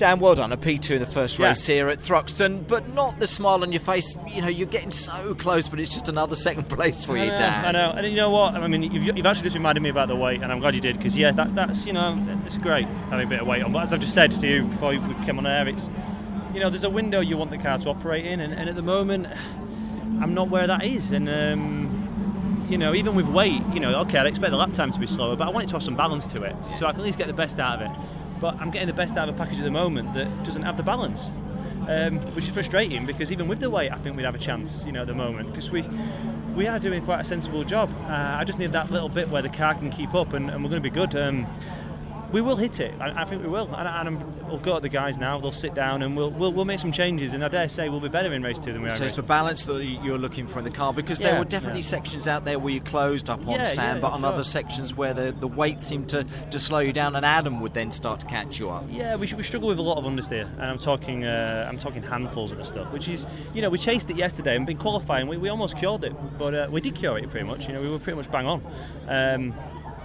Dan, well done. A P2 in the first Yeah. race here at Thruxton, but not the smile on your face. You know, you're getting so close, but it's just another second place for I you, know, Dan. I know, and you know what? I mean, you've, you've actually just reminded me about the weight, and I'm glad you did because yeah, that, that's you know, it's great having a bit of weight on. But as I've just said to you before we came on air, it's you know, there's a window you want the car to operate in, and, and at the moment, I'm not where that is, and. Um, you know, even with weight, you know, okay, I'd expect the lap time to be slower, but I want it to have some balance to it, so I can at least get the best out of it. But I'm getting the best out of a package at the moment that doesn't have the balance, um, which is frustrating because even with the weight, I think we'd have a chance, you know, at the moment because we we are doing quite a sensible job. Uh, I just need that little bit where the car can keep up, and, and we're going to be good. Um, we will hit it. I, I think we will, and, and I'm, we'll go at the guys now. They'll sit down and we'll, we'll we'll make some changes. And I dare say we'll be better in race two than we are. So it's the balance that you're looking for in the car because there were definitely yeah. sections out there where you closed up on Yeah, yeah, but on sure. other sections where the, the weight seemed to, to slow you down, and Adam would then start to catch you up. Yeah, we, we struggle with a lot of understeer, and I'm talking uh, I'm talking handfuls of the stuff, which is you know we chased it yesterday and been qualifying, we, we almost cured it, but uh, we did cure it pretty much. You know we were pretty much bang on. Um,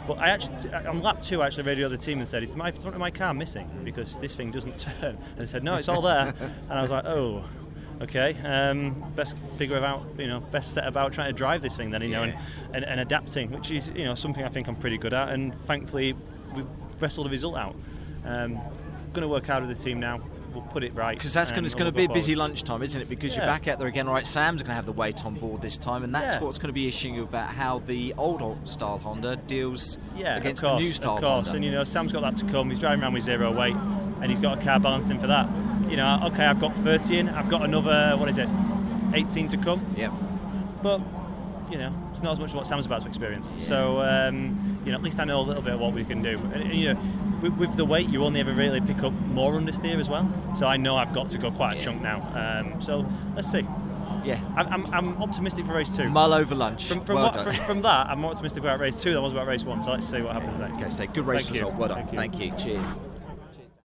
but I actually on lap two I actually radioed the team and said, "Is my front of my car missing because this thing doesn't turn?" And they said, "No, it's all there." and I was like, "Oh." Okay, um, best figure out, you know, best set about trying to drive this thing then, you know, and, and, and adapting, which is, you know, something I think I'm pretty good at, and thankfully we wrestled the result out. Um, going to work out with the team now. We'll put it right. Because that's going, it's we'll going to be a busy lunchtime, isn't it? Because you're back out there again. All right, Sam's going to have the weight on board this time, and that's Yeah. what's going to be issuing you about how the old old style Honda deals Yeah, against course, the new style of course. Honda. And you know, Sam's got that to come. He's driving around with zero weight, and he's got a car balanced in for that. You know, okay, I've got 30 in. I've got another what is it, 18 to come. Yep. But you know, it's not as much as what Sam's about to experience. So um, you know, at least I know a little bit of what we can do. And, you know, with, with the weight, you only ever really pick up more understeer as well. So I know I've got to go quite a chunk now. Um, so let's see. Yeah. I'm, I'm, I'm optimistic for race two. Mull over lunch. From, from, well what, from, from that, I'm more optimistic about race two than I was about race one. So let's see what happens next. Okay, so good race Thank you. result. Well done. Thank you. Thank you. Cheers.